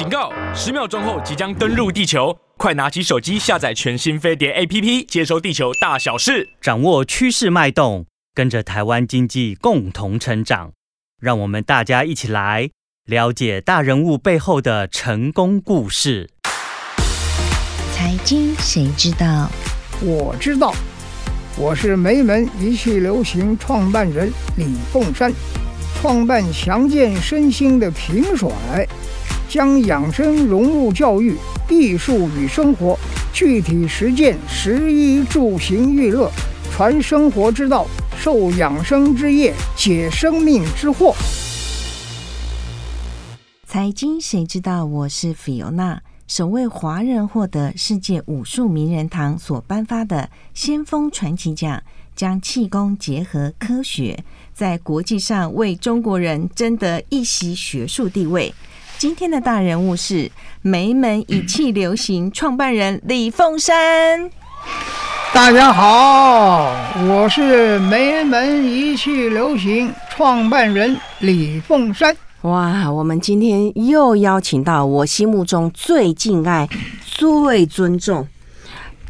警告！十秒钟后即将登陆地球，快拿起手机下载全新飞碟 APP，接收地球大小事，掌握趋势脉动，跟着台湾经济共同成长。让我们大家一起来了解大人物背后的成功故事。财经谁知道？我知道，我是梅门一气流行创办人李凤山。创办强健身心的平甩，将养生融入教育、艺术与生活，具体实践食衣住行娱乐，传生活之道，授养生之业，解生命之惑。财经谁知道？我是菲欧娜首位华人获得世界武术名人堂所颁发的先锋传奇奖。将气功结合科学，在国际上为中国人争得一席学术地位。今天的大人物是梅门一气流行创办人李凤山。大家好，我是梅门一气流行创办人李凤山。哇，我们今天又邀请到我心目中最敬爱、最尊重，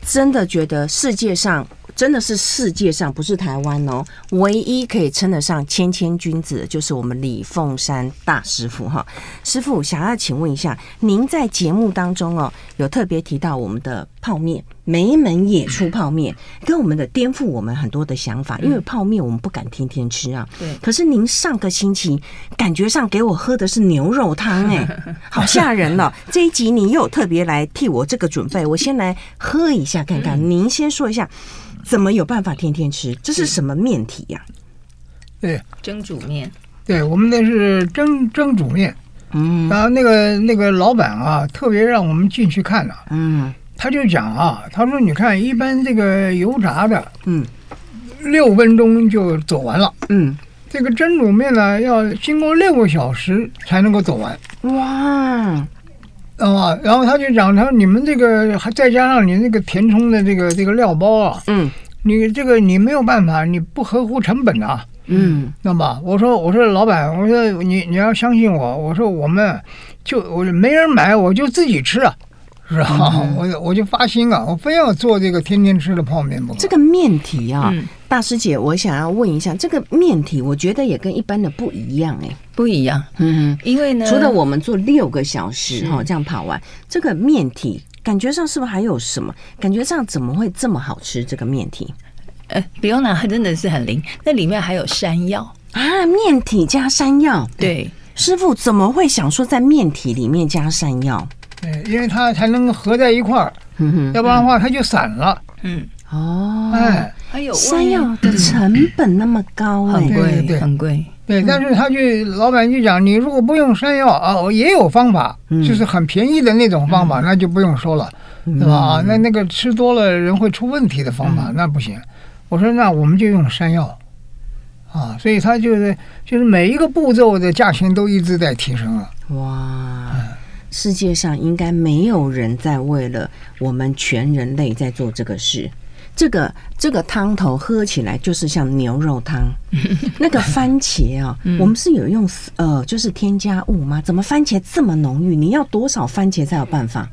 真的觉得世界上。真的是世界上不是台湾哦，唯一可以称得上谦谦君子的，就是我们李凤山大师傅哈。师傅，想要请问一下，您在节目当中哦，有特别提到我们的泡面，梅门也出泡面，跟我们的颠覆我们很多的想法，因为泡面我们不敢天天吃啊。对。可是您上个星期感觉上给我喝的是牛肉汤哎，好吓人哦。这一集你又特别来替我这个准备，我先来喝一下看看。您先说一下。怎么有办法天天吃？这是什么面体呀？对，蒸煮面。对，我们那是蒸蒸煮面。嗯，然后那个那个老板啊，特别让我们进去看了。嗯，他就讲啊，他说你看，一般这个油炸的，嗯，六分钟就走完了。嗯，这个蒸煮面呢，要经过六个小时才能够走完。哇！啊，然后他就讲，他说你们这个还再加上你那个填充的这个这个料包啊，嗯，你这个你没有办法，你不合乎成本啊，嗯，那么我说我说老板，我说你你要相信我，我说我们就我没人买，我就自己吃啊。是吧？我我就发心啊，我非要做这个天天吃的泡面不？这个面体啊，大师姐，我想要问一下，这个面体，我觉得也跟一般的不一样哎，不一样。嗯，因为呢，除了我们做六个小时哈，这样跑完，这个面体感觉上是不是还有什么？感觉上怎么会这么好吃？这个面体，呃，比欧娜真的是很灵，那里面还有山药啊，面体加山药。对，师傅怎么会想说在面体里面加山药？对，因为它才能合在一块儿，嗯，要不然的话它就散了。嗯，哦，哎，还有山药的成本那么高，很贵，对，很贵。对，但是他就老板就讲，你如果不用山药啊，也有方法，就是很便宜的那种方法，那就不用说了，对吧？啊，那那个吃多了人会出问题的方法，那不行。我说那我们就用山药，啊，所以他就是就是每一个步骤的价钱都一直在提升了。哇。世界上应该没有人在为了我们全人类在做这个事。这个这个汤头喝起来就是像牛肉汤。那个番茄啊，我们是有用呃，就是添加物吗？怎么番茄这么浓郁？你要多少番茄才有办法？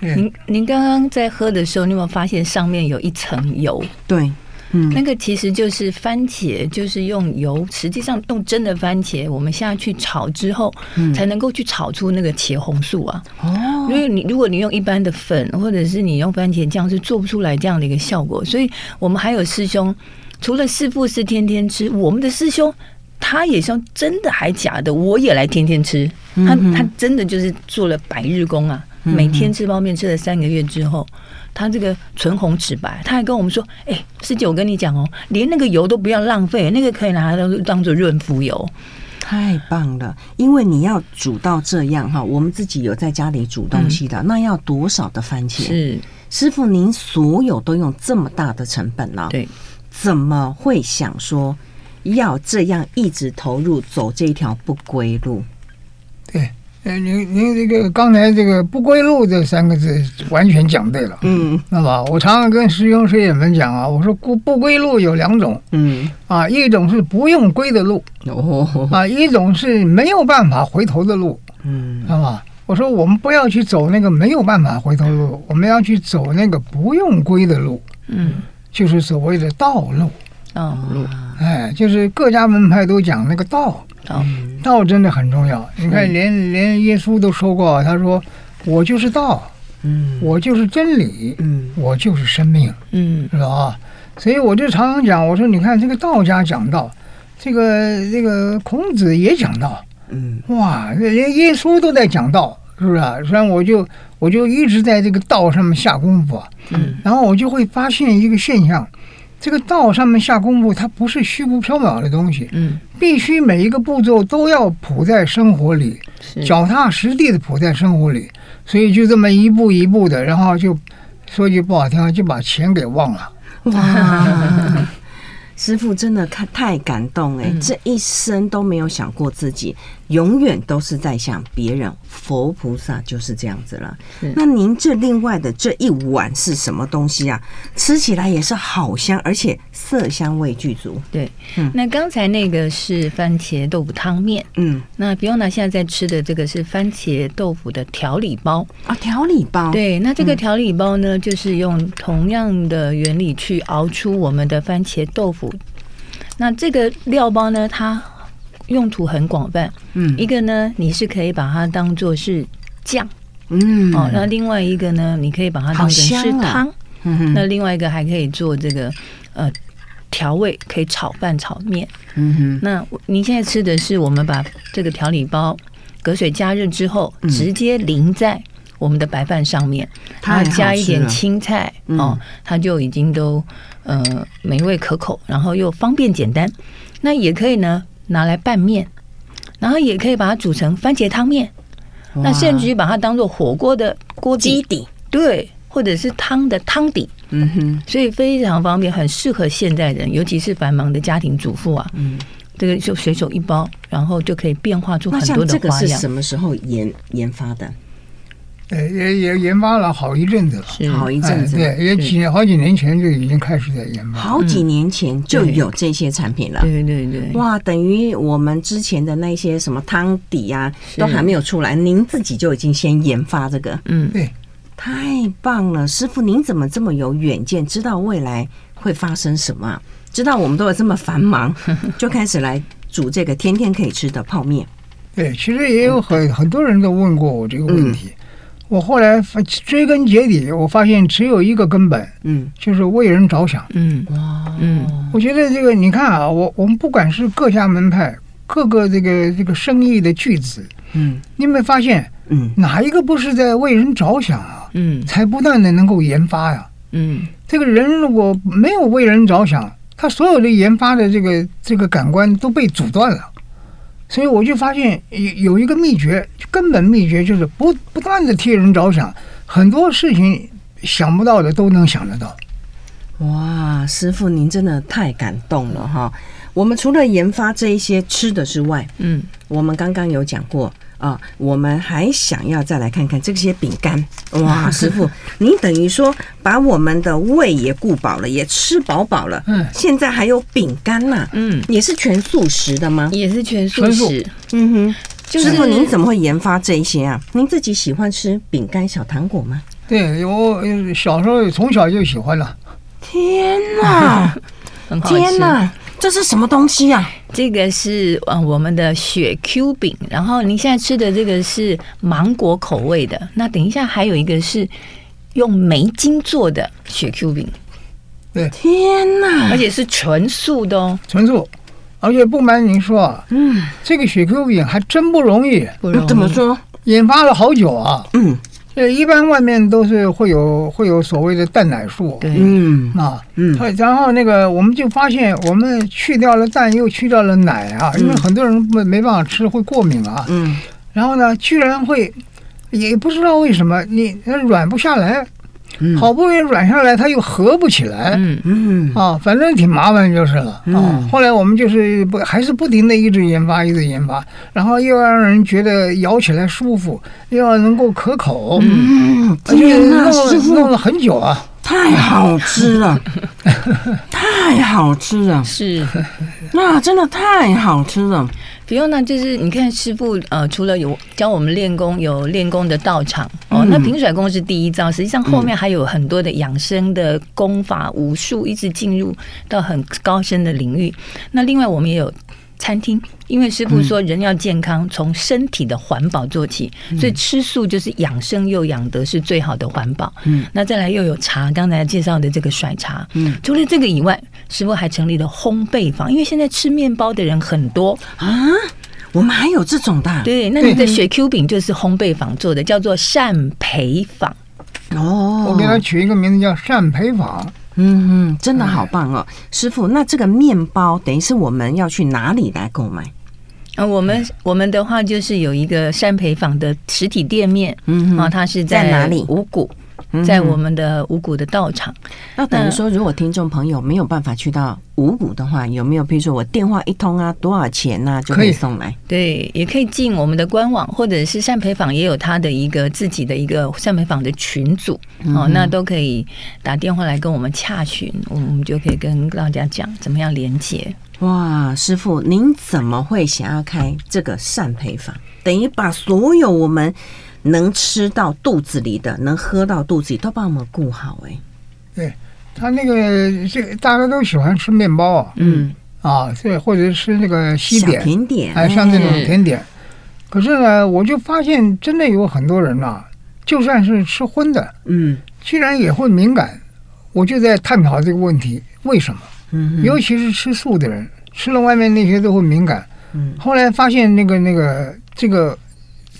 您您刚刚在喝的时候，你有没有发现上面有一层油？对。嗯，那个其实就是番茄，就是用油，实际上用真的番茄，我们下去炒之后，才能够去炒出那个茄红素啊。哦，因为你如果你用一般的粉，或者是你用番茄酱，是做不出来这样的一个效果。所以我们还有师兄，除了师傅是天天吃，我们的师兄他也说真的还假的，我也来天天吃。他他真的就是做了百日工啊，每天吃泡面吃了三个月之后。他这个唇红齿白，他还跟我们说：“哎、欸，师姐，我跟你讲哦，连那个油都不要浪费，那个可以拿来当当做润肤油，太棒了。因为你要煮到这样哈，我们自己有在家里煮东西的，嗯、那要多少的番茄？是师傅，您所有都用这么大的成本呢？对，怎么会想说要这样一直投入走这一条不归路？对。”哎，您您这个刚才这个“不归路”这三个字完全讲对了。嗯，那么我常常跟师兄师姐们讲啊，我说“不不归路”有两种。嗯，啊，一种是不用归的路。哦。啊，一种是没有办法回头的路。嗯，知道吗？我说我们不要去走那个没有办法回头路，我们要去走那个不用归的路，嗯，就是所谓的道路。道路，哎，就是各家门派都讲那个道，道，道真的很重要。你看，连连耶稣都说过，他说：“我就是道，嗯，我就是真理，嗯，我就是生命，嗯，是吧？”所以我就常常讲，我说：“你看这个道家讲道，这个这个孔子也讲道，嗯，哇，连耶稣都在讲道，是不是啊？所以我就我就一直在这个道上面下功夫，嗯，然后我就会发现一个现象。”这个道上面下功夫，它不是虚无缥缈的东西，嗯，必须每一个步骤都要谱在生活里，脚踏实地的谱在生活里，所以就这么一步一步的，然后就说句不好听，就把钱给忘了。哇，师傅真的看太感动哎，这一生都没有想过自己。永远都是在想别人，佛菩萨就是这样子了。那您这另外的这一碗是什么东西啊？吃起来也是好香，而且色香味俱足。对，嗯，那刚才那个是番茄豆腐汤面，嗯，那比欧娜现在在吃的这个是番茄豆腐的调理包啊，调理包。对，那这个调理包呢，就是用同样的原理去熬出我们的番茄豆腐。那这个料包呢，它。用途很广泛，嗯，一个呢，你是可以把它当做是酱，嗯，哦，那另外一个呢，你可以把它当成是汤，啊、那另外一个还可以做这个呃调味，可以炒饭、炒面，嗯哼。那您现在吃的是我们把这个调理包隔水加热之后，直接淋在我们的白饭上面，然后加一点青菜，哦，它就已经都呃美味可口，然后又方便简单。那也可以呢。拿来拌面，然后也可以把它煮成番茄汤面，那甚至于把它当做火锅的锅底，底。对，或者是汤的汤底，嗯哼，所以非常方便，很适合现代人，尤其是繁忙的家庭主妇啊，嗯，这个就随手一包，然后就可以变化出很多的花样。这个是什么时候研研发的？对，也也研发了好一阵子了，是好一阵子。对，也几年好几年前就已经开始在研发，好几年前就有这些产品了。对对对，哇，等于我们之前的那些什么汤底啊，都还没有出来，您自己就已经先研发这个。嗯，对，太棒了，师傅，您怎么这么有远见，知道未来会发生什么？知道我们都有这么繁忙，就开始来煮这个天天可以吃的泡面。对，其实也有很很多人都问过我这个问题。我后来追根结底，我发现只有一个根本，嗯，就是为人着想，嗯，哇，嗯，我觉得这个你看啊，我我们不管是各家门派，各个这个这个生意的巨子，嗯，你有没有发现，嗯，哪一个不是在为人着想啊？嗯，才不断的能够研发呀，嗯，这个人如果没有为人着想，他所有的研发的这个这个感官都被阻断了。所以我就发现有有一个秘诀，根本秘诀就是不不断的替人着想，很多事情想不到的都能想得到。哇，师傅您真的太感动了哈！我们除了研发这一些吃的之外，嗯，我们刚刚有讲过。啊，我们还想要再来看看这些饼干。哇，师傅，您等于说把我们的胃也顾饱了，也吃饱饱了。嗯，现在还有饼干呐。嗯，也是全素食的吗？也是全素食。嗯哼，师傅，您怎么会研发这一些啊？您自己喜欢吃饼干、小糖果吗？对，我小时候从小就喜欢了。天哪！天哪！这是什么东西呀？这个是呃我们的雪 Q 饼，然后您现在吃的这个是芒果口味的。那等一下还有一个是用梅精做的雪 Q 饼。对，天哪！而且是纯素的哦，纯素。而且不瞒您说啊，嗯，这个雪 Q 饼还真不容易。不容易。怎么说？研发了好久啊。嗯。呃，一般外面都是会有会有所谓的蛋奶素，嗯。啊，嗯，然后那个我们就发现，我们去掉了蛋，又去掉了奶啊，因为很多人没没办法吃，会过敏啊，嗯，然后呢，居然会，也不知道为什么，你软不下来。好不容易软下来，它又合不起来。嗯。嗯。啊，反正挺麻烦就是了。啊，后来我们就是不还是不停的一直研发，一直研发，然后又要让人觉得咬起来舒服，又要能够可口。嗯，天哪，弄了很久啊，太好吃了，太好吃了，是，那真的太好吃了。不用，那就是你看师傅呃，除了有教我们练功，有练功的道场哦。那平甩功是第一招，实际上后面还有很多的养生的功法、武术，一直进入到很高深的领域。那另外我们也有餐厅，因为师傅说人要健康，从身体的环保做起，所以吃素就是养生又养德，是最好的环保。嗯，那再来又有茶，刚才介绍的这个甩茶。嗯，除了这个以外。师傅还成立了烘焙坊，因为现在吃面包的人很多啊。我们还有这种的，对，那你的雪 Q 饼就是烘焙坊做的，叫做善培坊。哦，我给他取一个名字叫善培坊。嗯哼，真的好棒哦，师傅。那这个面包等于是我们要去哪里来购买？啊，我们我们的话就是有一个山培坊的实体店面，嗯，啊，它是在哪里？五股。在我们的五谷的道场，那等于说，如果听众朋友没有办法去到五谷的话，有没有？比如说我电话一通啊，多少钱啊，就可以送来？对，也可以进我们的官网，或者是善培坊也有他的一个自己的一个善培坊的群组哦，那都可以打电话来跟我们洽询，我们就可以跟大家讲怎么样连接。哇，师傅，您怎么会想要开这个善培坊？等于把所有我们。能吃到肚子里的，能喝到肚子里，都帮我们顾好哎。对他那个，这大家都喜欢吃面包啊，嗯啊，对，或者吃那个西点甜点，哎，像这种甜点。可是呢，我就发现真的有很多人呐、啊，就算是吃荤的，嗯，居然也会敏感。我就在探讨这个问题，为什么？嗯，尤其是吃素的人，吃了外面那些都会敏感。嗯，后来发现那个那个这个。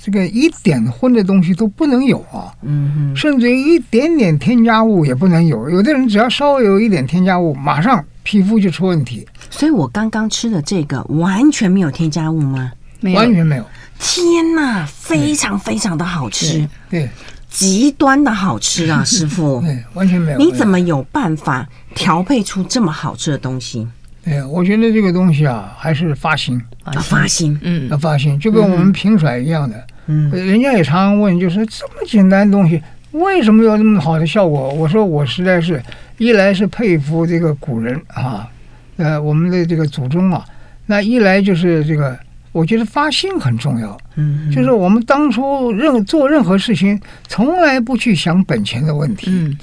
这个一点荤的东西都不能有啊，嗯哼，甚至于一点点添加物也不能有。有的人只要稍微有一点添加物，马上皮肤就出问题。所以我刚刚吃的这个完全没有添加物吗？没有，完全没有。天哪，非常非常的好吃，对，极端的好吃啊，师傅，对，完全没有。你怎么有办法调配出这么好吃的东西？哎，我觉得这个东西啊，还是发心啊，发心，嗯，要发心，就跟我们平甩一样的。嗯，人家也常常问，就是这么简单的东西，为什么有那么好的效果？我说我实在是一来是佩服这个古人啊，呃，我们的这个祖宗啊，那一来就是这个，我觉得发心很重要。嗯，就是我们当初任做任何事情，从来不去想本钱的问题。嗯，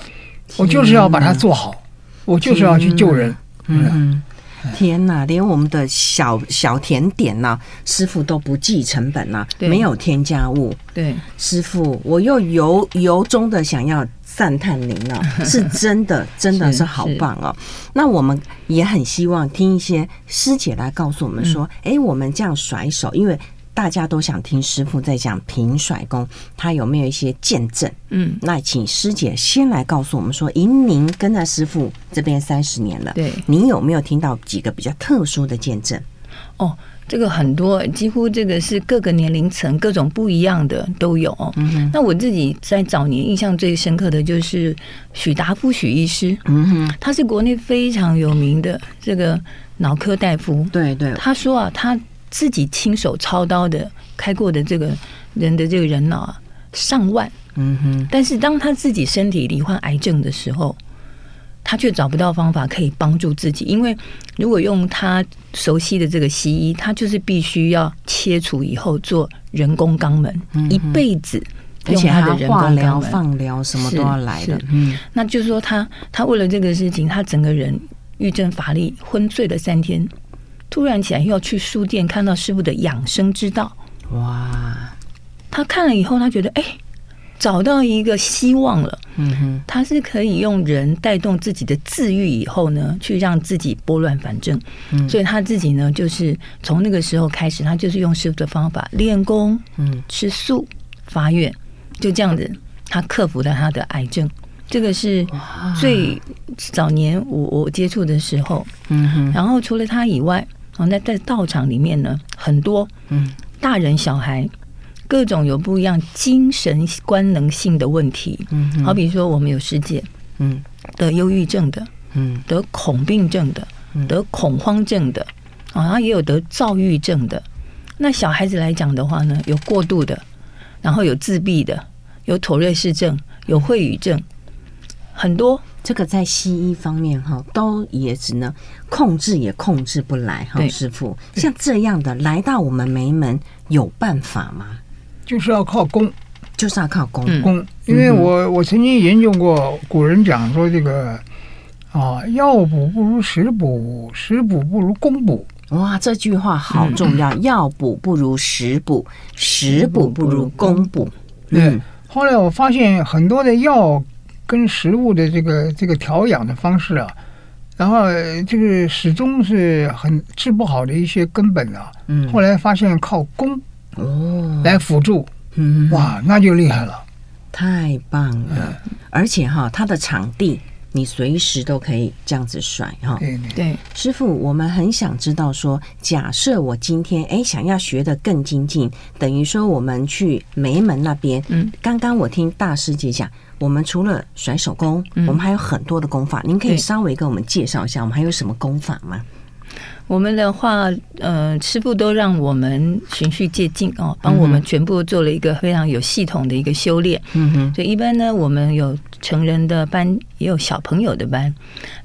我就是要把它做好，我就是要去救人。嗯。天呐，连我们的小小甜点呐，师傅都不计成本呐，没有添加物。对，师傅，我又由由衷的想要赞叹您了，是真的，真的是好棒哦。那我们也很希望听一些师姐来告诉我们说，哎，我们这样甩手，因为。大家都想听师傅在讲平甩功，他有没有一些见证？嗯，那请师姐先来告诉我们说，以您跟在师傅这边三十年了，对，你有没有听到几个比较特殊的见证？哦，这个很多，几乎这个是各个年龄层、各种不一样的都有。嗯哼，那我自己在早年印象最深刻的就是许达夫许医师，嗯哼，他是国内非常有名的这个脑科大夫。对对，他说啊，他。自己亲手操刀的开过的这个人的这个人脑啊，上万，嗯哼。但是当他自己身体罹患癌症的时候，他却找不到方法可以帮助自己，因为如果用他熟悉的这个西医，他就是必须要切除以后做人工肛门，一辈子用他的人工肛门，化疗、放疗什么都要来的。嗯，那就是说他他为了这个事情，他整个人郁症乏力，昏睡了三天。突然起来，又要去书店看到师傅的养生之道。哇！他看了以后，他觉得哎，找到一个希望了。嗯哼，他是可以用人带动自己的自愈，以后呢，去让自己拨乱反正。嗯，所以他自己呢，就是从那个时候开始，他就是用师傅的方法练功，嗯，吃素发愿，就这样子，他克服了他的癌症。这个是最早年我我接触的时候。嗯哼，然后除了他以外。哦，那在道场里面呢，很多嗯，大人小孩各种有不一样精神官能性的问题，嗯，好比说我们有师姐，嗯，得忧郁症的，嗯，得恐病症的，得恐慌症的，啊，然后也有得躁郁症的。那小孩子来讲的话呢，有过度的，然后有自闭的，有妥瑞氏症，有秽语症，很多。这个在西医方面哈，都也只能控制也控制不来哈。师傅，像这样的来到我们梅门有办法吗？就是要靠功，就是要靠功功。因为我我曾经研究过，古人讲说这个啊，药补不如食补，食补不如功补。哇，这句话好重要！药补不如食补，食补不如功补。嗯，后来我发现很多的药跟食物的这个这个调养的方式啊，然后这个始终是很治不好的一些根本啊。嗯，后来发现靠功哦来辅助，嗯，哇，那就厉害了，太棒了！而且哈，它的场地。你随时都可以这样子甩哈，对对，师傅，我们很想知道说，假设我今天哎想要学得更精进，等于说我们去梅门那边，嗯，刚刚我听大师姐讲，我们除了甩手功，我们还有很多的功法，您可以稍微跟我们介绍一下，我们还有什么功法吗？我们的话，呃，师傅都让我们循序渐进哦，帮我们全部做了一个非常有系统的一个修炼。嗯哼，所以一般呢，我们有成人的班，也有小朋友的班。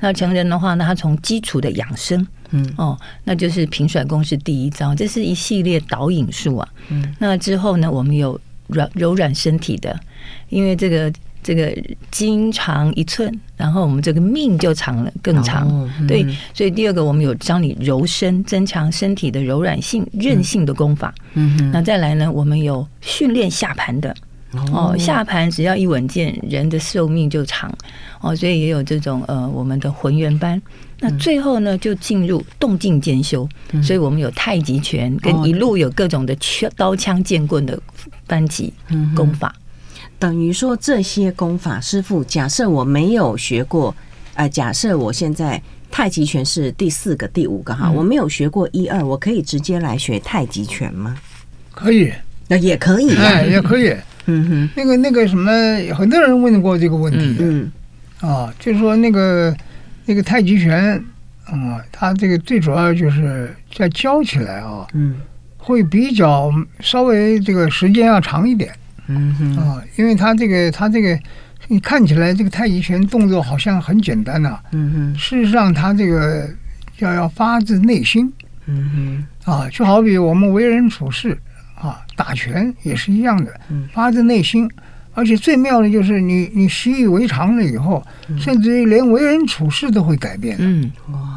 那成人的话呢，他从基础的养生，嗯，哦，那就是平甩功是第一招，这是一系列导引术啊。嗯，那之后呢，我们有软柔软身体的，因为这个。这个筋长一寸，然后我们这个命就长了，更长。哦嗯、对，所以第二个我们有教你柔身，增强身体的柔软性、韧性的功法。嗯哼，那再来呢，我们有训练下盘的。哦，下盘只要一稳健，人的寿命就长。哦，所以也有这种呃，我们的浑圆班。那最后呢，就进入动静兼修。嗯、所以我们有太极拳，跟一路有各种的枪、刀枪剑棍的班级功法。等于说这些功法，师傅，假设我没有学过，呃，假设我现在太极拳是第四个、第五个哈，我没有学过一二，我可以直接来学太极拳吗？可以，那也可以，哎，也可以。嗯哼，那个那个什么，很多人问过这个问题，嗯，啊，就是说那个那个太极拳啊，它这个最主要就是在教起来啊，嗯，会比较稍微这个时间要长一点。嗯哼。啊，因为他这个他这个，你看起来这个太极拳动作好像很简单呐，嗯哼，事实上他这个要要发自内心，嗯哼。啊，就好比我们为人处事啊，打拳也是一样的，发自内心，而且最妙的就是你你习以为常了以后，甚至于连为人处事都会改变，嗯哇。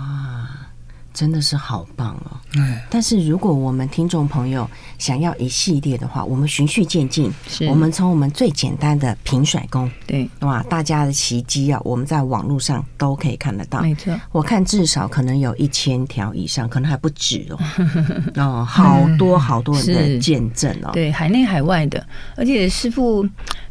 真的是好棒哦！嗯但是如果我们听众朋友想要一系列的话，我们循序渐进。是，我们从我们最简单的平甩功，对，哇，大家的奇迹啊，我们在网络上都可以看得到。没错，我看至少可能有一千条以上，可能还不止哦。哦，好多好多人的见证哦。对，海内海外的，而且师傅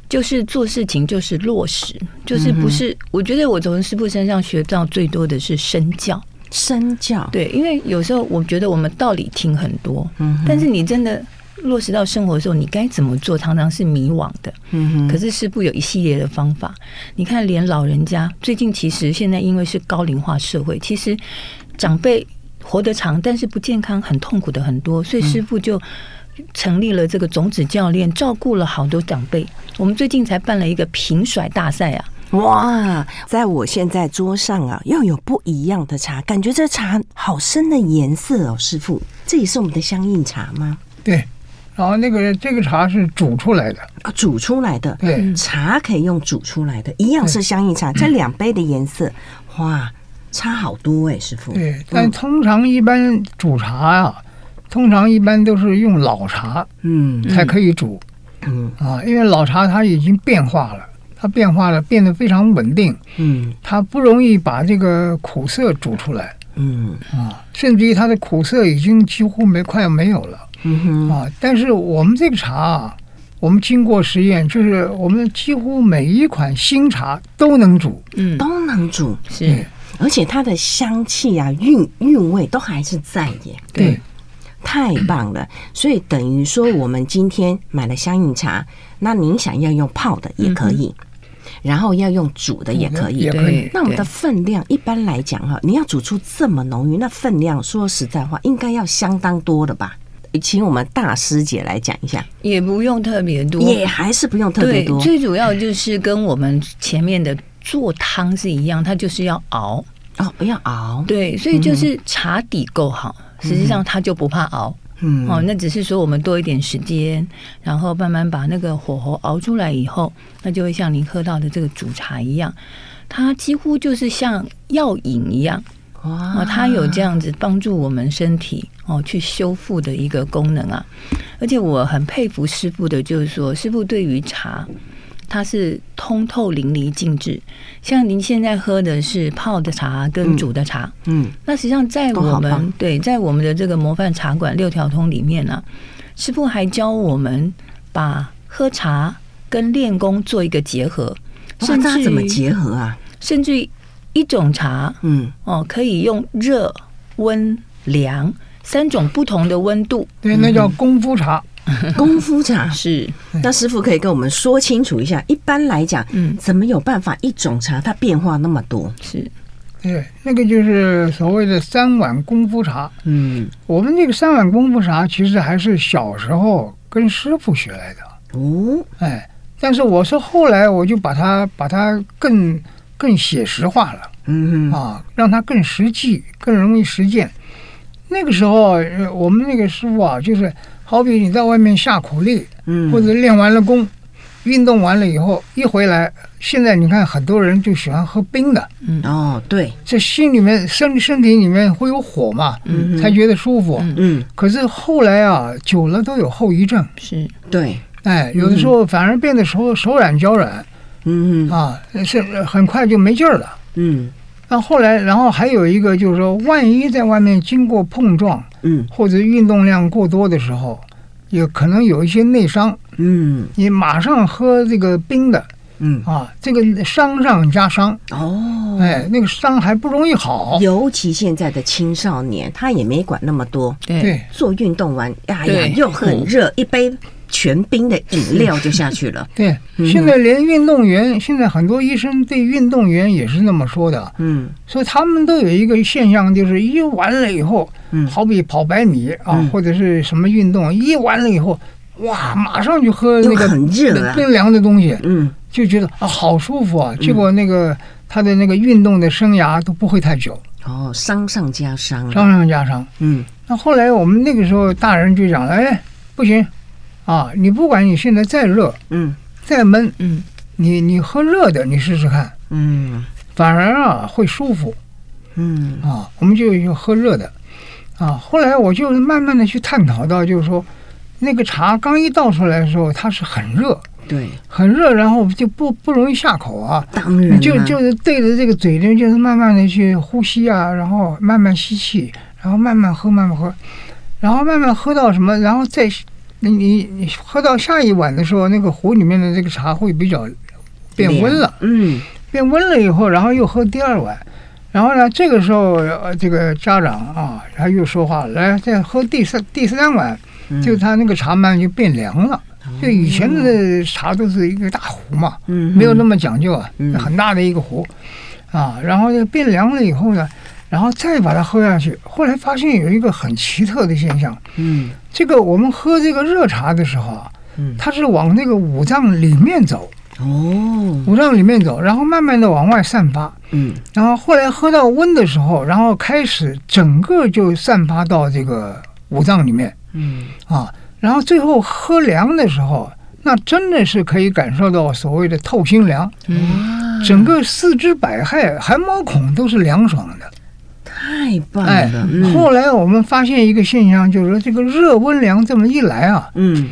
就是做事情就是落实，就是不是？我觉得我从师傅身上学到最多的是身教。身教对，因为有时候我觉得我们道理听很多，嗯，但是你真的落实到生活的时候，你该怎么做，常常是迷惘的。嗯哼，可是师傅有一系列的方法，你看，连老人家最近其实现在因为是高龄化社会，其实长辈活得长，但是不健康、很痛苦的很多，所以师傅就成立了这个种子教练，照顾了好多长辈。我们最近才办了一个平甩大赛啊。哇，在我现在桌上啊，又有不一样的茶，感觉这茶好深的颜色哦，师傅，这也是我们的香印茶吗？对，然后那个这个茶是煮出来的。啊，煮出来的，对，茶可以用煮出来的，一样是香印茶，这两杯的颜色，哇，差好多哎，师傅。对，但通常一般煮茶啊，通常一般都是用老茶，嗯，才可以煮，嗯。啊，因为老茶它已经变化了。它变化了，变得非常稳定。嗯，它不容易把这个苦涩煮出来。嗯啊，甚至于它的苦涩已经几乎没快要没有了。嗯哼啊，但是我们这个茶啊，我们经过实验，就是我们几乎每一款新茶都能煮，嗯，都能煮，是，而且它的香气啊、韵韵味都还是在耶。对。太棒了，所以等于说，我们今天买了香印茶，那您想要用泡的也可以，然后要用煮的也可以。对，那我们的分量一般来讲哈，你要煮出这么浓郁，那分量说实在话，应该要相当多的吧？请我们大师姐来讲一下，也不用特别多，也还是不用特别多。最主要就是跟我们前面的。做汤是一样，它就是要熬哦，不要熬。对，所以就是茶底够好，实际上它就不怕熬。嗯，哦，那只是说我们多一点时间，然后慢慢把那个火候熬出来以后，那就会像您喝到的这个煮茶一样，它几乎就是像药饮一样。哇，它有这样子帮助我们身体哦去修复的一个功能啊！而且我很佩服师傅的，就是说师傅对于茶，它是通透淋漓尽致。像您现在喝的是泡的茶跟煮的茶，嗯，那实际上在我们对在我们的这个模范茶馆六条通里面呢、啊，师傅还教我们把喝茶跟练功做一个结合，甚至怎么结合啊？甚至。一种茶，嗯，哦，可以用热、温、凉三种不同的温度，对，那叫功夫茶。功夫茶是，那师傅可以跟我们说清楚一下，一般来讲，嗯，怎么有办法一种茶它变化那么多？是，对，那个就是所谓的三碗功夫茶。嗯，我们那个三碗功夫茶其实还是小时候跟师傅学来的。哦，哎，但是我是后来我就把它把它更。更写实化了，嗯啊，让它更实际，更容易实践。那个时候，我们那个师傅啊，就是好比你在外面下苦力，嗯，或者练完了功，运动完了以后一回来，现在你看很多人就喜欢喝冰的，嗯。哦，对，这心里面身身体里面会有火嘛，嗯，才觉得舒服，嗯，可是后来啊，久了都有后遗症，是。对，哎，有的时候反而变得手手软脚软。嗯。啊，是很快就没劲儿了。嗯，那后来，然后还有一个就是说，万一在外面经过碰撞，嗯，或者运动量过多的时候，也可能有一些内伤。嗯，你马上喝这个冰的，嗯啊，这个伤上加伤。哦，哎，那个伤还不容易好。尤其现在的青少年，他也没管那么多。对，做运动完，哎呀，又很热，一杯。全冰的饮料就下去了。对，现在连运动员，现在很多医生对运动员也是那么说的。嗯，所以他们都有一个现象，就是一完了以后，嗯，好比跑百米啊，或者是什么运动，一完了以后，哇，马上就喝那个很热的冰凉的东西，嗯，就觉得啊好舒服啊。结果那个他的那个运动的生涯都不会太久。哦，伤上加伤，伤上加伤。嗯，那后来我们那个时候大人就讲了，哎，不行。啊，你不管你现在再热，嗯，再闷，嗯，你你喝热的，你试试看，嗯，反而啊会舒服，嗯，啊，我们就要喝热的，啊，后来我就慢慢的去探讨到，就是说，那个茶刚一倒出来的时候，它是很热，对，很热，然后就不不容易下口啊，当然，就就是对着这个嘴呢，就是慢慢的去呼吸啊，然后慢慢吸气，然后慢慢喝，慢慢喝，然后慢慢喝到什么，然后再。你你你喝到下一碗的时候，那个壶里面的这个茶会比较变温了，嗯，变温了以后，然后又喝第二碗，然后呢，这个时候这个家长啊，他又说话了，来再喝第三第三碗，就他那个茶慢慢就变凉了。就以前的茶都是一个大壶嘛，嗯，没有那么讲究啊，很大的一个壶啊，然后就变凉了以后呢。然后再把它喝下去，后来发现有一个很奇特的现象，嗯，这个我们喝这个热茶的时候啊，嗯，它是往那个五脏里面走，哦，五脏里面走，然后慢慢的往外散发，嗯，然后后来喝到温的时候，然后开始整个就散发到这个五脏里面，嗯，啊，然后最后喝凉的时候，那真的是可以感受到所谓的透心凉，嗯，整个四肢百骸、汗毛孔都是凉爽的。太棒了！哎，后来我们发现一个现象，就是说这个热温凉这么一来啊，嗯，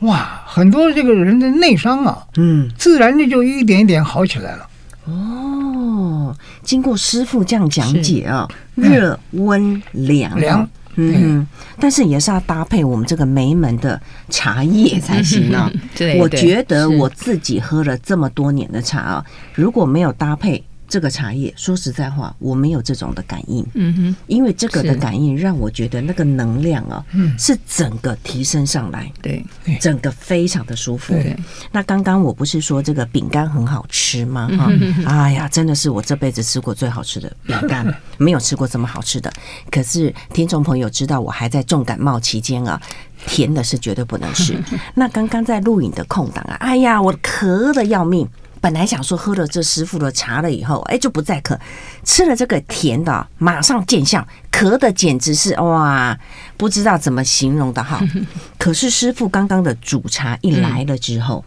哇，很多这个人的内伤啊，嗯，自然的就一点一点好起来了。哦，经过师傅这样讲解啊，热温凉凉，嗯，但是也是要搭配我们这个梅门的茶叶才行啊。对，我觉得我自己喝了这么多年的茶啊，如果没有搭配。这个茶叶，说实在话，我没有这种的感应。嗯哼，因为这个的感应让我觉得那个能量啊，嗯是整个提升上来，对，整个非常的舒服。对，那刚刚我不是说这个饼干很好吃吗？哈，哎呀，真的是我这辈子吃过最好吃的饼干，没有吃过这么好吃的。可是听众朋友知道，我还在重感冒期间啊，甜的是绝对不能吃。那刚刚在录影的空档啊，哎呀，我咳的要命。本来想说喝了这师傅的茶了以后，哎，就不再渴，吃了这个甜的，马上见效，咳的简直是哇，不知道怎么形容的哈。可是师傅刚刚的煮茶一来了之后，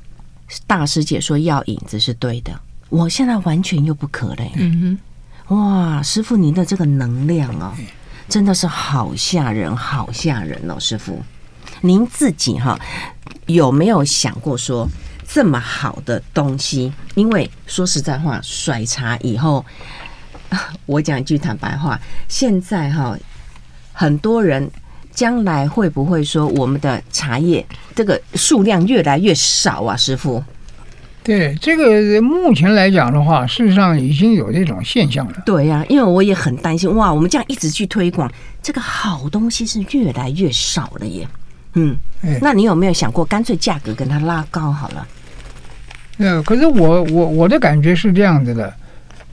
大师姐说药引子是对的，我现在完全又不渴了。嗯哼，哇，师傅您的这个能量哦，真的是好吓人，好吓人哦，师傅，您自己哈有没有想过说？这么好的东西，因为说实在话，甩茶以后，我讲一句坦白话，现在哈，很多人将来会不会说我们的茶叶这个数量越来越少啊？师傅，对这个目前来讲的话，事实上已经有这种现象了。对呀、啊，因为我也很担心，哇，我们这样一直去推广这个好东西是越来越少了耶。嗯，那你有没有想过，干脆价格跟它拉高好了？呃，可是我我我的感觉是这样子的，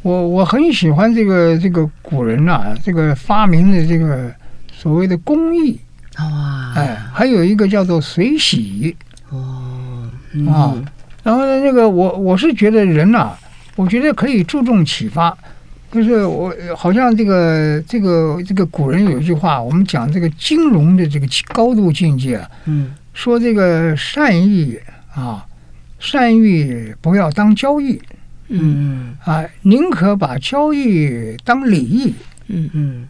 我我很喜欢这个这个古人呐、啊，这个发明的这个所谓的工艺，哇，哎，还有一个叫做水洗，哦，啊，然后呢，那个我我是觉得人呐、啊，我觉得可以注重启发，就是我好像这个这个这个古人有一句话，我们讲这个金融的这个高度境界啊，嗯，说这个善意啊。善意不要当交易，嗯啊，宁可把交易当礼仪，嗯嗯。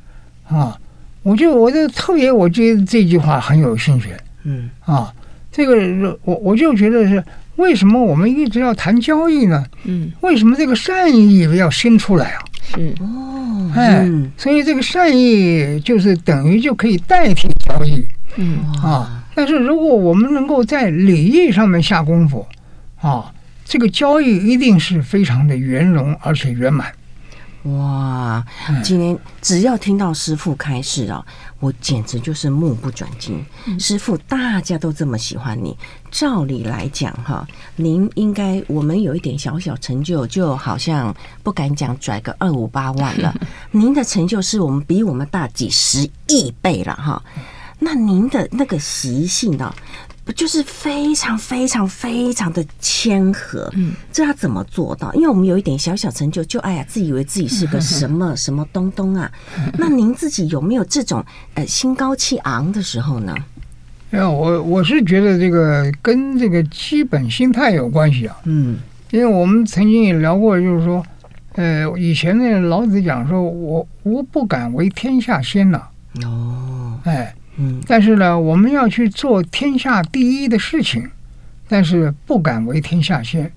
啊，我就我就特别，我觉得这句话很有兴趣，嗯。啊，这个我我就觉得是为什么我们一直要谈交易呢？嗯，为什么这个善意要生出来啊？是哦，哎，所以这个善意就是等于就可以代替交易，嗯啊，但是如果我们能够在礼义上面下功夫。啊，这个交易一定是非常的圆融而且圆满。哇！今天只要听到师傅开示啊，我简直就是目不转睛。师傅，大家都这么喜欢你，照理来讲哈，您应该我们有一点小小成就，就好像不敢讲拽个二五八万了。您的成就是我们比我们大几十亿倍了哈。那您的那个习性呢？就是非常非常非常的谦和，嗯，这要怎么做到？因为我们有一点小小成就，就哎呀，自以为自己是个什么什么东东啊。那您自己有没有这种呃心高气昂的时候呢？呀，我我是觉得这个跟这个基本心态有关系啊。嗯，因为我们曾经也聊过，就是说，呃，以前那老子讲说，我我不敢为天下先呐。哦，哎。嗯，但是呢，我们要去做天下第一的事情，但是不敢为天下先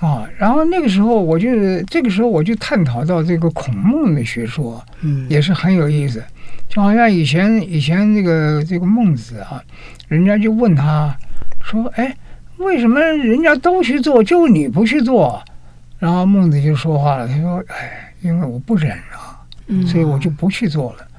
啊。然后那个时候，我就这个时候我就探讨到这个孔孟的学说，嗯，也是很有意思。就好像以前以前这个这个孟子啊，人家就问他说：“哎，为什么人家都去做，就你不去做？”然后孟子就说话了，他说：“哎，因为我不忍啊，所以我就不去做了。”嗯，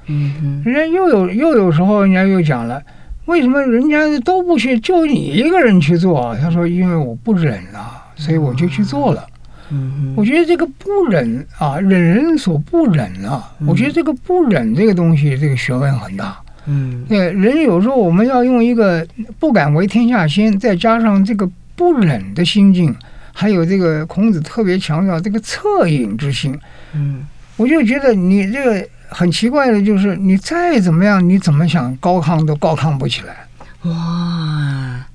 人家又有又有时候，人家又讲了，为什么人家都不去，就你一个人去做？他说，因为我不忍了，所以我就去做了。嗯，我觉得这个不忍啊，忍人所不忍啊。我觉得这个不忍这个东西，这个学问很大。嗯，对，人有时候我们要用一个不敢为天下先，再加上这个不忍的心境，还有这个孔子特别强调这个恻隐之心。嗯，我就觉得你这个。很奇怪的就是，你再怎么样，你怎么想高亢都高亢不起来。哇，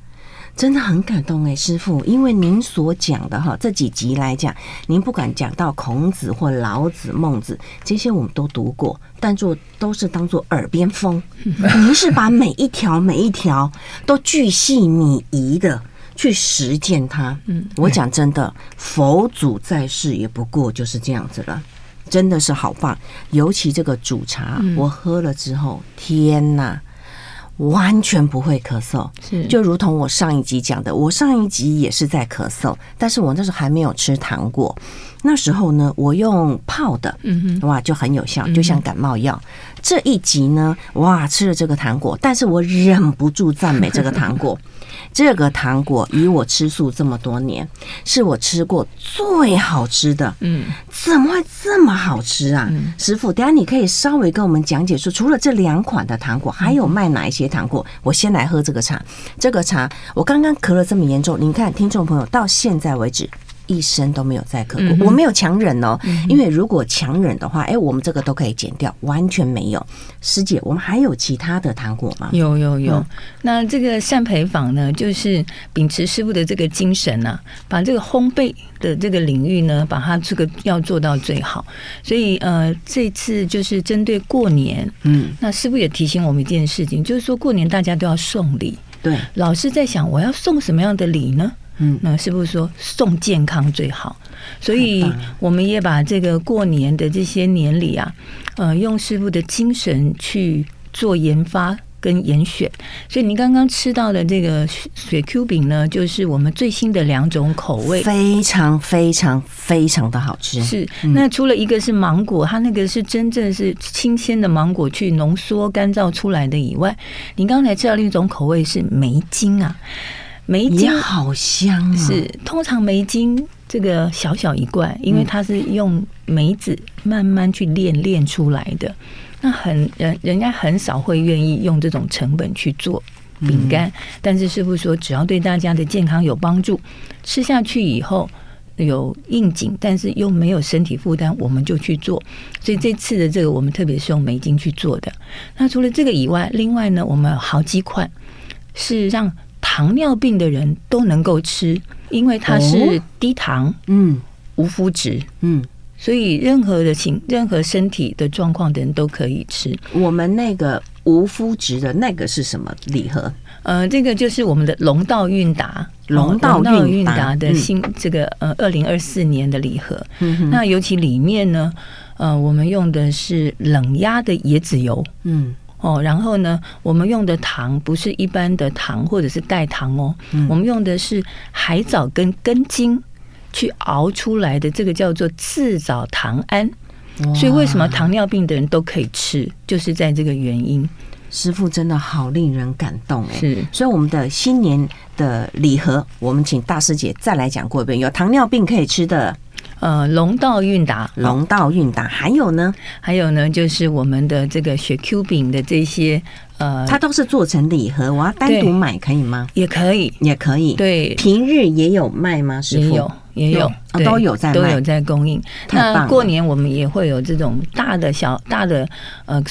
真的很感动哎，师傅，因为您所讲的哈，这几集来讲，您不管讲到孔子或老子、孟子这些，我们都读过，但做都是当做耳边风。您是把每一条每一条都巨细靡遗的去实践它。嗯，我讲真的，佛祖在世也不过就是这样子了。真的是好棒，尤其这个煮茶，我喝了之后，天哪，完全不会咳嗽。是，就如同我上一集讲的，我上一集也是在咳嗽，但是我那时候还没有吃糖果。那时候呢，我用泡的，哇，就很有效，就像感冒药。这一集呢，哇，吃了这个糖果，但是我忍不住赞美这个糖果。这个糖果，以我吃素这么多年，是我吃过最好吃的。嗯，怎么会这么好吃啊？嗯、师傅，等下你可以稍微跟我们讲解说，除了这两款的糖果，还有卖哪一些糖果？我先来喝这个茶。这个茶，我刚刚咳了这么严重，你看，听众朋友到现在为止一生都没有再刻过。嗯、我没有强忍哦，嗯、因为如果强忍的话，哎，我们这个都可以减掉，完全没有。师姐，我们还有其他的糖果吗？有有有。嗯、那这个善培坊呢，就是秉持师傅的这个精神呢、啊，把这个烘焙的这个领域呢，把它这个要做到最好。所以呃，这次就是针对过年，嗯，那师傅也提醒我们一件事情，就是说过年大家都要送礼。对，老师在想我要送什么样的礼呢？嗯，那师傅说送健康最好，所以我们也把这个过年的这些年礼啊，呃，用师傅的精神去做研发跟严选。所以您刚刚吃到的这个雪 Q 饼呢，就是我们最新的两种口味，非常非常非常的好吃。是，那除了一个是芒果，它那个是真正是新鲜的芒果去浓缩干燥出来的以外，您刚才吃到另一种口味是梅精啊。梅精好香啊！是，通常梅精这个小小一罐，因为它是用梅子慢慢去炼炼出来的，那很人人家很少会愿意用这种成本去做饼干。但是师傅说，只要对大家的健康有帮助，吃下去以后有应景，但是又没有身体负担，我们就去做。所以这次的这个，我们特别是用梅精去做的。那除了这个以外，另外呢，我们有好几款是让。糖尿病的人都能够吃，因为它是低糖，嗯，无麸质，嗯，所以任何的情、任何身体的状况的人都可以吃。我们那个无麸质的那个是什么礼盒？呃，这个就是我们的龙道韵达，龙道韵达的新这个呃二零二四年的礼盒。嗯，那尤其里面呢，呃，我们用的是冷压的椰子油，嗯。哦，然后呢，我们用的糖不是一般的糖或者是代糖哦，嗯、我们用的是海藻跟根茎去熬出来的，这个叫做赤藻糖胺。哇所以为什么糖尿病的人都可以吃，就是在这个原因。师傅真的好令人感动哎！是，所以我们的新年的礼盒，我们请大师姐再来讲过一遍，有糖尿病可以吃的。呃，龙道韵达，龙道韵达，还有呢？还有呢，就是我们的这个雪 Q 饼的这些，呃，它都是做成礼盒，我要单独买可以吗？也可以，也可以。对，平日也有卖吗？师傅？也有，也有，都有在，都有在供应。那过年我们也会有这种大的小大的呃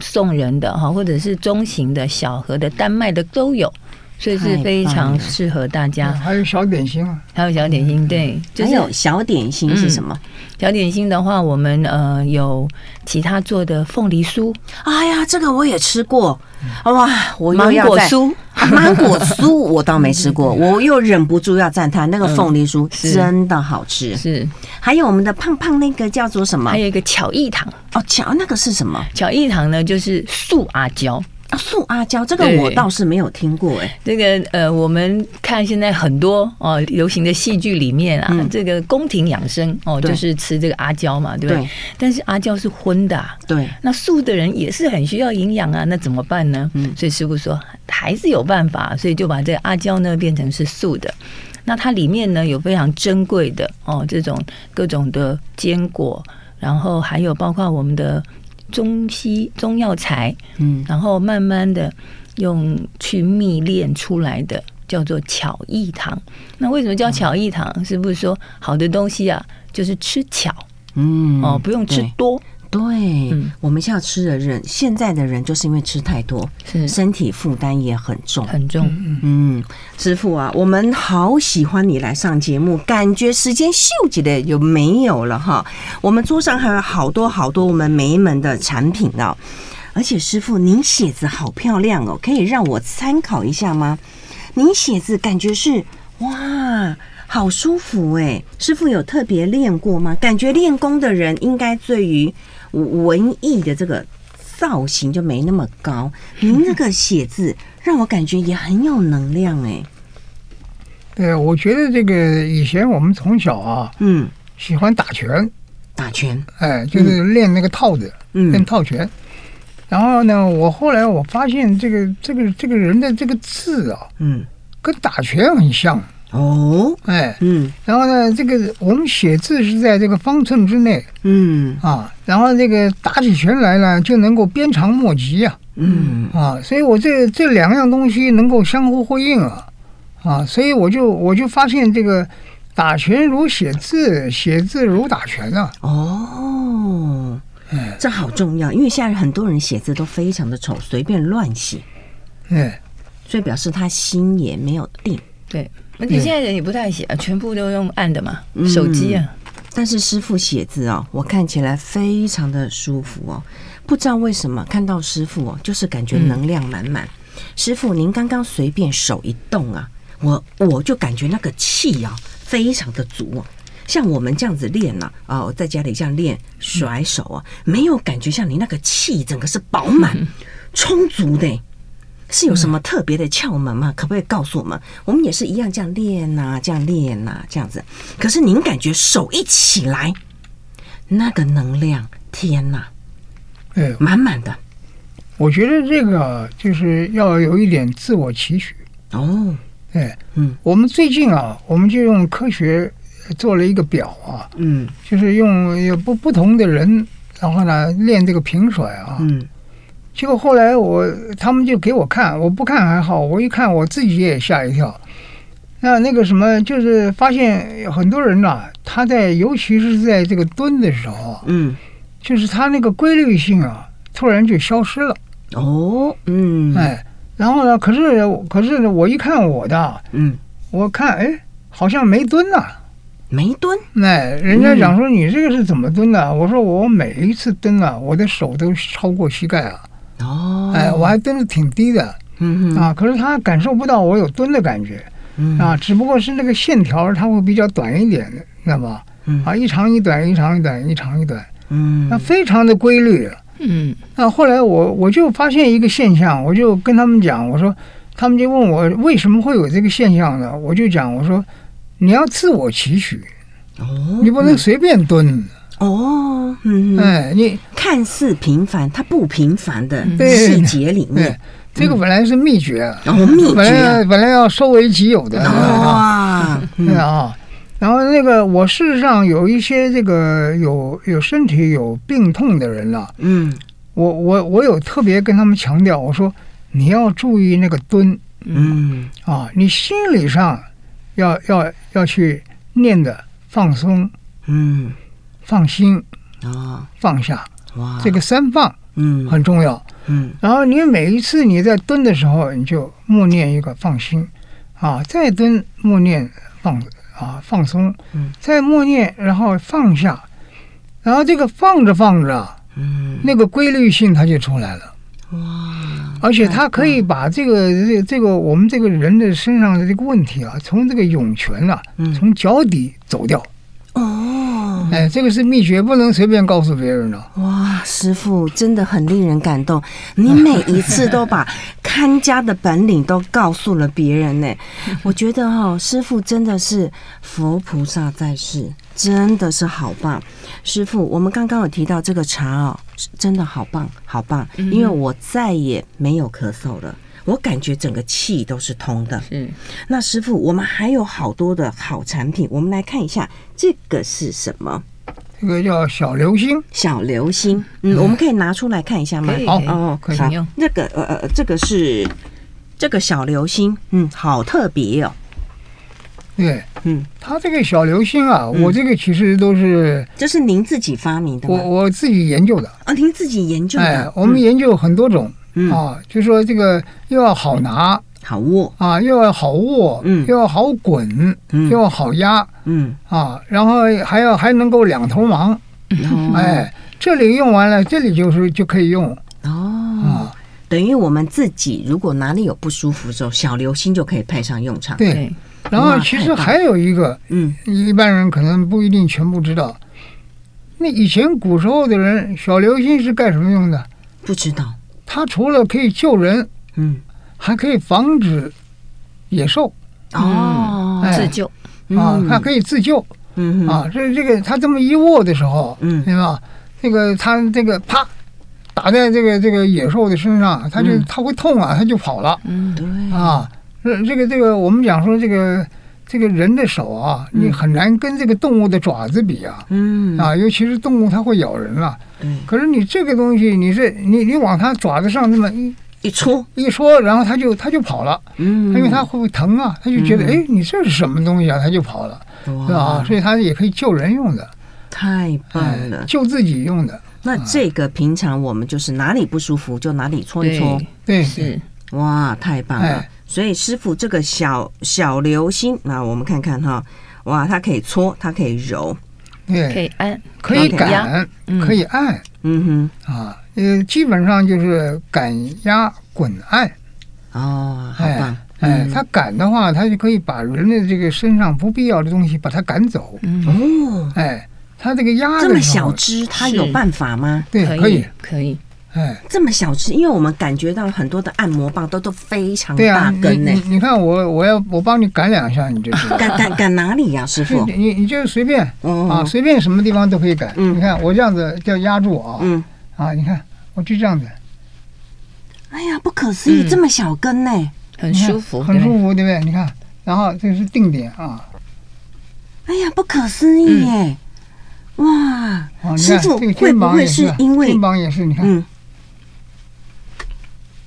送人的哈，或者是中型的小盒的单卖的都有。所以是非常适合大家。还有小点心啊，还有小点心，对，还有小点心是什么？小点心的话，我们呃有其他做的凤梨酥。哎呀，这个我也吃过，哇！我芒果酥，芒果酥我倒没吃过，我又忍不住要赞叹那个凤梨酥真的好吃。是，还有我们的胖胖那个叫做什么？还有一个巧艺糖哦，巧那个是什么？巧艺糖呢，就是素阿胶。啊，素阿胶这个我倒是没有听过哎。这个呃，我们看现在很多哦流行的戏剧里面啊，这个宫廷养生哦，就是吃这个阿胶嘛，对不对？但是阿胶是荤的，对。那素的人也是很需要营养啊，那怎么办呢？嗯，所以师傅说还是有办法，所以就把这个阿胶呢变成是素的。那它里面呢有非常珍贵的哦这种各种的坚果，然后还有包括我们的。中西中药材，嗯，然后慢慢的用去蜜炼出来的，叫做巧艺糖。那为什么叫巧艺糖？是不是说好的东西啊，就是吃巧，嗯，哦，不用吃多。对，嗯，我们现在吃的人，现在的人就是因为吃太多，是身体负担也很重，很重。嗯，师傅啊，我们好喜欢你来上节目，感觉时间秀气的有没有了哈？我们桌上还有好多好多我们梅门的产品哦，而且师傅您写字好漂亮哦，可以让我参考一下吗？您写字感觉是哇，好舒服哎，师傅有特别练过吗？感觉练功的人应该对于文艺的这个造型就没那么高，您那个写字让我感觉也很有能量哎。对，我觉得这个以前我们从小啊，嗯，喜欢打拳，打拳，哎，就是练那个套子，嗯，练套拳。然后呢，我后来我发现这个这个这个人的这个字啊，嗯，跟打拳很像。哦，哎，嗯，然后呢，这个我们写字是在这个方寸之内，嗯。啊，然后这个打起拳来呢，就能够鞭长莫及啊，嗯。啊，所以我这这两样东西能够相互呼应啊，啊，所以我就我就发现这个打拳如写字，写字如打拳啊。哦，这好重要，因为现在很多人写字都非常的丑，随便乱写。哎，所以表示他心也没有定。对，而且现在人也不太写，全部都用按的嘛，手机啊。但是师傅写字哦，我看起来非常的舒服哦。不知道为什么看到师傅哦，就是感觉能量满满。师傅，您刚刚随便手一动啊，我我就感觉那个气啊。非常的足啊，像我们这样子练呢，哦，在家里这样练甩手啊，没有感觉像你那个气整个是饱满 充足的，是有什么特别的窍门吗？可不可以告诉我们？我们也是一样这样练呐，这样练呐，这样子。可是您感觉手一起来，那个能量，天呐，哎，满满的。我觉得这个就是要有一点自我期许哦。哎，嗯，我们最近啊，我们就用科学做了一个表啊，嗯，就是用有不不同的人，然后呢练这个平甩啊，嗯，结果后来我他们就给我看，我不看还好，我一看我自己也吓一跳。那那个什么，就是发现很多人呐、啊，他在尤其是在这个蹲的时候，嗯，就是他那个规律性啊，突然就消失了。哦，嗯，哎。然后呢？可是，可是我一看我的，嗯，我看，哎，好像没蹲呐，没蹲。哎，人家讲说你这个是怎么蹲的？嗯、我说我每一次蹲啊，我的手都超过膝盖啊。哦，哎，我还蹲的挺低的。嗯啊，可是他感受不到我有蹲的感觉。嗯啊，只不过是那个线条它会比较短一点的，知道吧？嗯啊，一长一短，一长一短，一长一短。嗯，那非常的规律。嗯，那后来我我就发现一个现象，我就跟他们讲，我说，他们就问我为什么会有这个现象呢？我就讲，我说，你要自我期许，哦，你不能随便蹲，哦，嗯，哎，你看似平凡，它不平凡的细节里面，这个本来是秘诀，哦，秘诀，本来本来要收为己有的，哇，对啊。然后那个，我事实上有一些这个有有身体有病痛的人了，嗯，我我我有特别跟他们强调，我说你要注意那个蹲，嗯。啊，你心理上要要要去念的放松，嗯，放心啊，放下，哇，这个三放，嗯，很重要，嗯，然后你每一次你在蹲的时候，你就默念一个放心，啊，再蹲默念放。啊，放松，嗯。再默念，然后放下，然后这个放着放着，嗯，那个规律性它就出来了，哇！而且它可以把这个这这个我们这个人的身上的这个问题啊，从这个涌泉啊，从脚底走掉。哎，这个是秘诀，不能随便告诉别人的。哇，师傅真的很令人感动，你每一次都把看家的本领都告诉了别人呢。我觉得哈、哦，师傅真的是佛菩萨在世，真的是好棒。师傅，我们刚刚有提到这个茶哦，真的好棒，好棒，因为我再也没有咳嗽了。我感觉整个气都是通的。嗯，那师傅，我们还有好多的好产品，我们来看一下，这个是什么？这个叫小流星。小流星，嗯，我们可以拿出来看一下吗？好哦，可以用。那个呃呃，这个是这个小流星，嗯，好特别哦。对，嗯，它这个小流星啊，我这个其实都是，这是您自己发明的吗？我我自己研究的啊，您自己研究的。哎，我们研究很多种。啊，就说这个又要好拿，好握。啊，又要好握，嗯，又要好滚，嗯，又要好压，嗯。啊，然后还要还能够两头忙，哎，这里用完了，这里就是就可以用。哦，等于我们自己如果哪里有不舒服的时候，小流星就可以派上用场。对，然后其实还有一个，嗯，一般人可能不一定全部知道，那以前古时候的人，小流星是干什么用的？不知道。它除了可以救人，嗯，还可以防止野兽。哦，自救。啊，它可以自救，嗯啊，这这个它这么一握的时候，嗯，对吧？这个它这个啪打在这个这个野兽的身上，它就它会痛啊，它就跑了，嗯，对。啊，这这个这个我们讲说这个。这个人的手啊，你很难跟这个动物的爪子比啊。嗯啊，尤其是动物它会咬人了。嗯。可是你这个东西，你是你你往它爪子上那么一一戳一戳，然后它就它就跑了，嗯，因为它会疼啊，它就觉得哎、嗯，你这是什么东西啊？它就跑了，是吧？所以它也可以救人用的，太棒了，救自己用的。那这个平常我们就是哪里不舒服就哪里搓一搓，对，是哇，太棒了。所以师傅这个小小流星，那我们看看哈，哇，它可以搓，它可以揉，对，可以按，可以擀，可以按，嗯哼，啊，呃，基本上就是擀压滚按，哦，好棒，哎，它擀的话，它就可以把人的这个身上不必要的东西把它赶走，哦，哎，它这个压这么小只，它有办法吗？对，可以，可以。哎，这么小只，因为我们感觉到很多的按摩棒都都非常大根呢。你你看我我要我帮你擀两下，你就知道。擀擀擀哪里呀，师傅？你你就随便啊，随便什么地方都可以擀。你看我这样子叫压住啊，嗯啊，你看我就这样子。哎呀，不可思议，这么小根呢，很舒服，很舒服，对不对？你看，然后这是定点啊。哎呀，不可思议耶！哇，师傅会不会是因为肩膀也是？你看。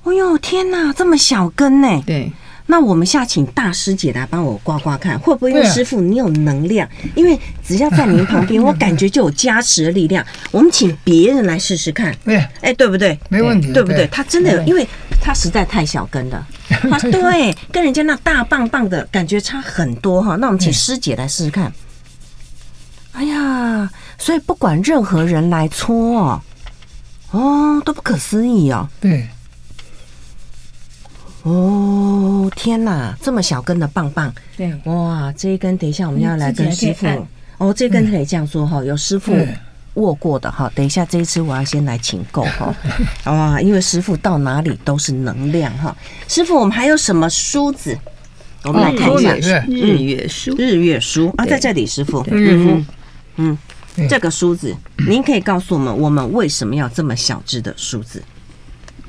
哎呦天哪，这么小根呢？对，那我们下请大师姐来帮我刮刮看，会不会？师傅你有能量，因为只要在您旁边，我感觉就有加持的力量。我们请别人来试试看，对，哎，对不对？没问题，对不对？他真的有，因为他实在太小根了，啊，对，跟人家那大棒棒的感觉差很多哈。那我们请师姐来试试看。哎呀，所以不管任何人来搓哦，哦，都不可思议哦。对。哦天哪，这么小根的棒棒，对，哇，这一根等一下我们要来跟师傅，哦，这根可以这样说哈，有师傅握过的哈，等一下这一次我要先来请购哈，哇，因为师傅到哪里都是能量哈，师傅我们还有什么梳子？我们来看一下，日月梳，日月梳。啊，在这里，师傅，嗯，嗯，这个梳子，您可以告诉我们，我们为什么要这么小只的梳子？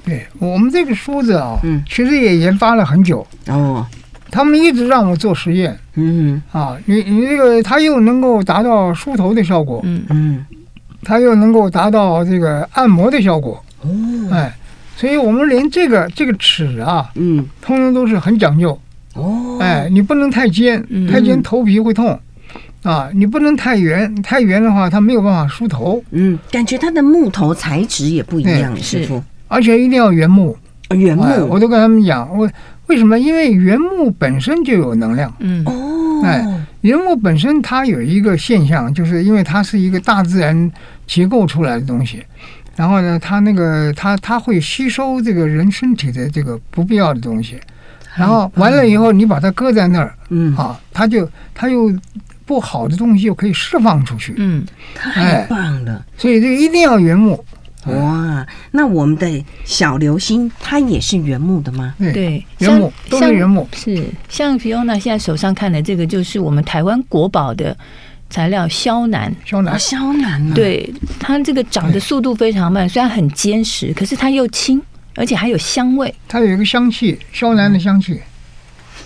对我们这个梳子啊，嗯，其实也研发了很久。哦。他们一直让我做实验，嗯。啊，你你这个它又能够达到梳头的效果，嗯。嗯，它又能够达到这个按摩的效果，哦，哎，所以我们连这个这个齿啊，嗯，通通都是很讲究，哦，哎，你不能太尖，太尖头皮会痛，啊，你不能太圆，太圆的话它没有办法梳头，嗯，感觉它的木头材质也不一样，师傅。而且一定要原木，原木，我都跟他们讲，我为什么？因为原木本身就有能量。嗯哦，哎，原木本身它有一个现象，就是因为它是一个大自然结构出来的东西，然后呢，它那个它它会吸收这个人身体的这个不必要的东西，然后完了以后你把它搁在那儿，嗯啊，它就它又不好的东西又可以释放出去。嗯，太棒了。所以这个一定要原木。哇，那我们的小流星它也是原木的吗？对，原木都是原木。是像皮欧娜现在手上看的这个，就是我们台湾国宝的材料萧楠。萧楠，萧楠，对，它这个长的速度非常慢，虽然很坚实，可是它又轻，而且还有香味。它有一个香气，萧楠的香气。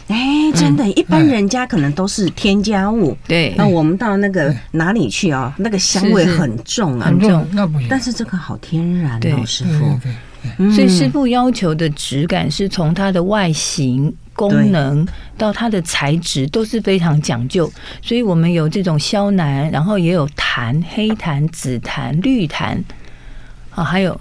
哎，真的，一般人家可能都是添加物。对，那我们到那个哪里去啊？那个香味很重啊，很重，那不行。但是这个好天然哦，师傅。所以师傅要求的质感是从它的外形、功能到它的材质都是非常讲究。所以我们有这种萧楠，然后也有檀、黑檀、紫檀、绿檀，啊，还有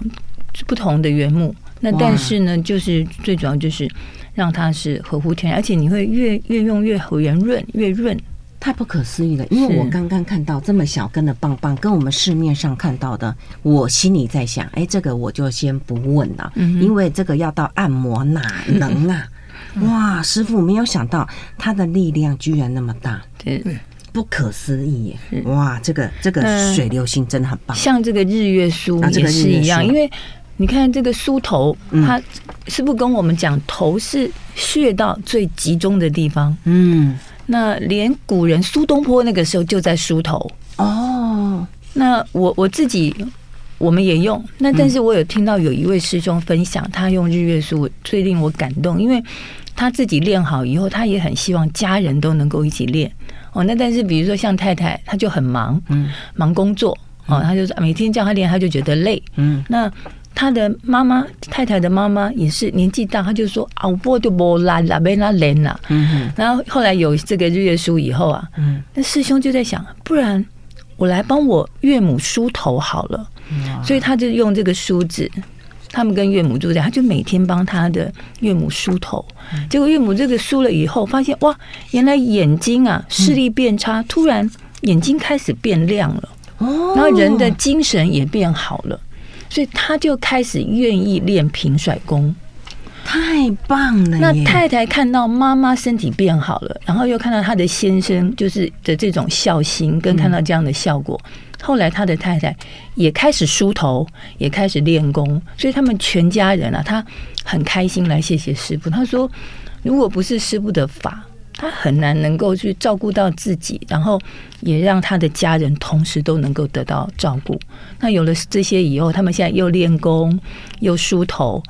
不同的原木。那但是呢，就是最主要就是。让它是合乎天然，而且你会越越用越圆润，越润，太不可思议了。因为我刚刚看到这么小根的棒棒，跟我们市面上看到的，我心里在想，哎，这个我就先不问了，因为这个要到按摩哪能啊？哇，师傅没有想到它的力量居然那么大，对，不可思议耶！哇，这个这个水流星真的很棒，像这个日月梳也是一样，因为。你看这个梳头，他是不是跟我们讲头是穴道最集中的地方？嗯，那连古人苏东坡那个时候就在梳头哦。那我我自己我们也用，那但是我有听到有一位师兄分享，他用日月梳最令我感动，因为他自己练好以后，他也很希望家人都能够一起练哦。那但是比如说像太太，他就很忙，嗯，忙工作哦，他就每天叫他练，他就觉得累，嗯，那。他的妈妈太太的妈妈也是年纪大，他就说啊，我就不来了，没那练了。嗯，然后后来有这个日月书以后啊，嗯，那师兄就在想，不然我来帮我岳母梳头好了。所以他就用这个梳子，他们跟岳母住在，他就每天帮他的岳母梳头。结果岳母这个梳了以后，发现哇，原来眼睛啊视力变差，突然眼睛开始变亮了，然后人的精神也变好了，所以他就开始愿意练平甩功。太棒了！那太太看到妈妈身体变好了，然后又看到他的先生就是的这种孝心，跟看到这样的效果。后来他的太太也开始梳头，也开始练功，所以他们全家人啊，他很开心来谢谢师傅。他说，如果不是师傅的法，他很难能够去照顾到自己，然后也让他的家人同时都能够得到照顾。那有了这些以后，他们现在又练功又梳头，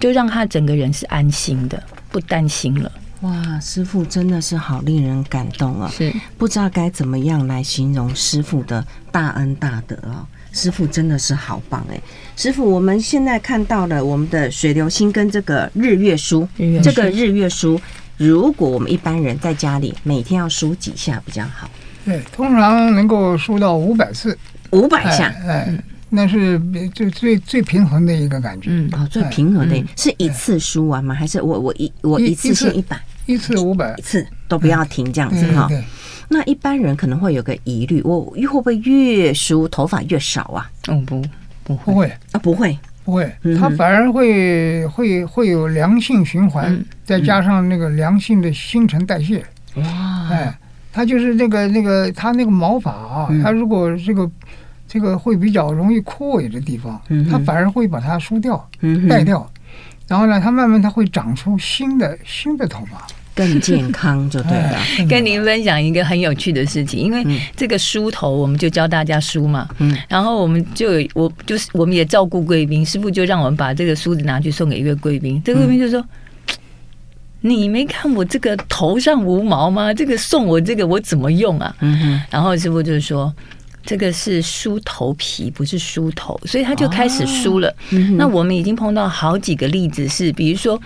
就让他整个人是安心的，不担心了。哇，师傅真的是好令人感动啊！是不知道该怎么样来形容师傅的大恩大德啊。师傅真的是好棒哎！师傅，我们现在看到了我们的水流星跟这个日月梳，这个日月梳，如果我们一般人在家里每天要梳几下比较好？对，通常能够梳到五百次，五百下，哎，哎，那是最最最平衡的一个感觉。嗯，哦，最平衡的，哎，是一次梳完吗？还是我我一我一次性一百？一次五百次都不要停，这样子哈。那一般人可能会有个疑虑，我会不会越梳头发越少啊？嗯，不不会啊，不会，不会，它反而会会会有良性循环，再加上那个良性的新陈代谢。哇，哎，它就是那个那个它那个毛发啊，它如果这个这个会比较容易枯萎的地方，它反而会把它梳掉，带掉。然后呢，它慢慢它会长出新的新的头发，更健康就对了。跟您分享一个很有趣的事情，因为这个梳头，我们就教大家梳嘛。嗯。然后我们就有我就是我们也照顾贵宾，师傅就让我们把这个梳子拿去送给一个贵宾。这个贵宾就说：“嗯、你没看我这个头上无毛吗？这个送我这个我怎么用啊？”嗯哼。然后师傅就说。这个是梳头皮，不是梳头，所以他就开始梳了。哦嗯、那我们已经碰到好几个例子是，比如说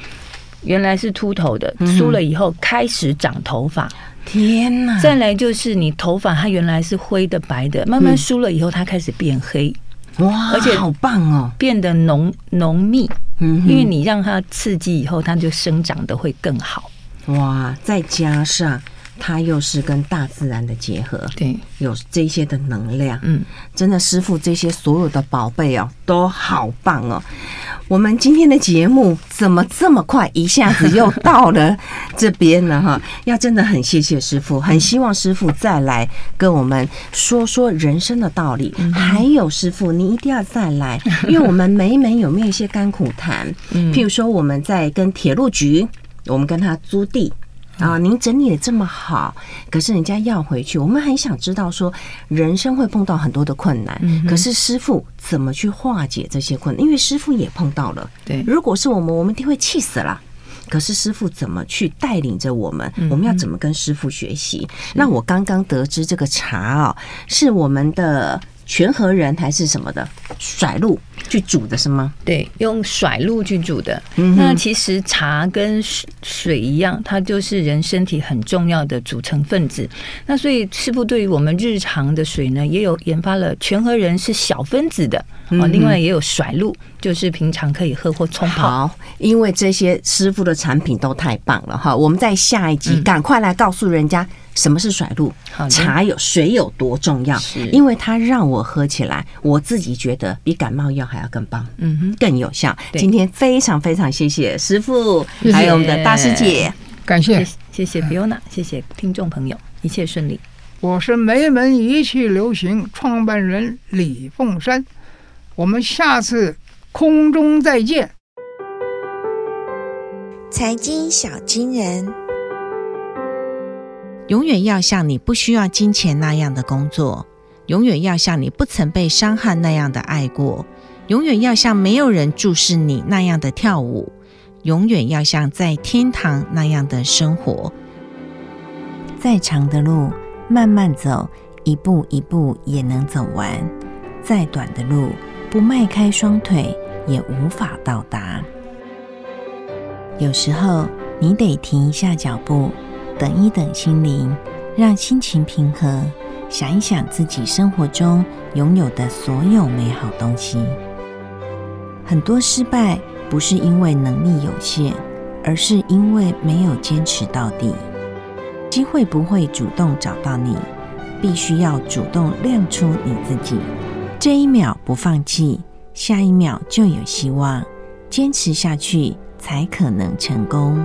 原来是秃头的，梳了以后开始长头发。天哪！再来就是你头发它原来是灰的、白的，慢慢梳了以后它开始变黑。哇，而且好棒哦，变得浓浓密。嗯，因为你让它刺激以后，它就生长的会更好。哇，再加上。它又是跟大自然的结合，对，有这些的能量，嗯，真的，师傅这些所有的宝贝哦，都好棒哦。我们今天的节目怎么这么快，一下子又到了 这边了哈？要真的很谢谢师傅，很希望师傅再来跟我们说说人生的道理。还有师傅，你一定要再来，因为我们每每有没有一些甘苦谈？嗯譬如说我们在跟铁路局，我们跟他租地。啊，您整理的这么好，可是人家要回去，我们很想知道说，人生会碰到很多的困难，可是师傅怎么去化解这些困难？因为师傅也碰到了。对，如果是我们，我们一定会气死了。可是师傅怎么去带领着我们？我们要怎么跟师傅学习？那我刚刚得知这个茶啊，是我们的。全河人还是什么的甩露去煮的是吗？对，用甩露去煮的。嗯、那其实茶跟水一样，它就是人身体很重要的组成分子。那所以师傅对于我们日常的水呢，也有研发了全和人是小分子的。啊、嗯，另外也有甩露，就是平常可以喝或冲泡。好，因为这些师傅的产品都太棒了哈，我们在下一集赶快来告诉人家。什么是甩露？茶有水有多重要？是因为它让我喝起来，我自己觉得比感冒药还要更棒，嗯哼，更有效。今天非常非常谢谢师傅，还有我们的大师姐，感谢谢谢 Fiona，谢谢听众朋友，一切顺利。我是梅门一气流行创办人李凤山，我们下次空中再见。财经小金人。永远要像你不需要金钱那样的工作，永远要像你不曾被伤害那样的爱过，永远要像没有人注视你那样的跳舞，永远要像在天堂那样的生活。再长的路，慢慢走，一步一步也能走完；再短的路，不迈开双腿，也无法到达。有时候，你得停一下脚步，等一等心灵，让心情平和，想一想自己生活中拥有的所有美好东西。很多失败不是因为能力有限，而是因为没有坚持到底。机会不会主动找到你，必须要主动亮出你自己。这一秒不放弃，下一秒就有希望。坚持下去，才可能成功。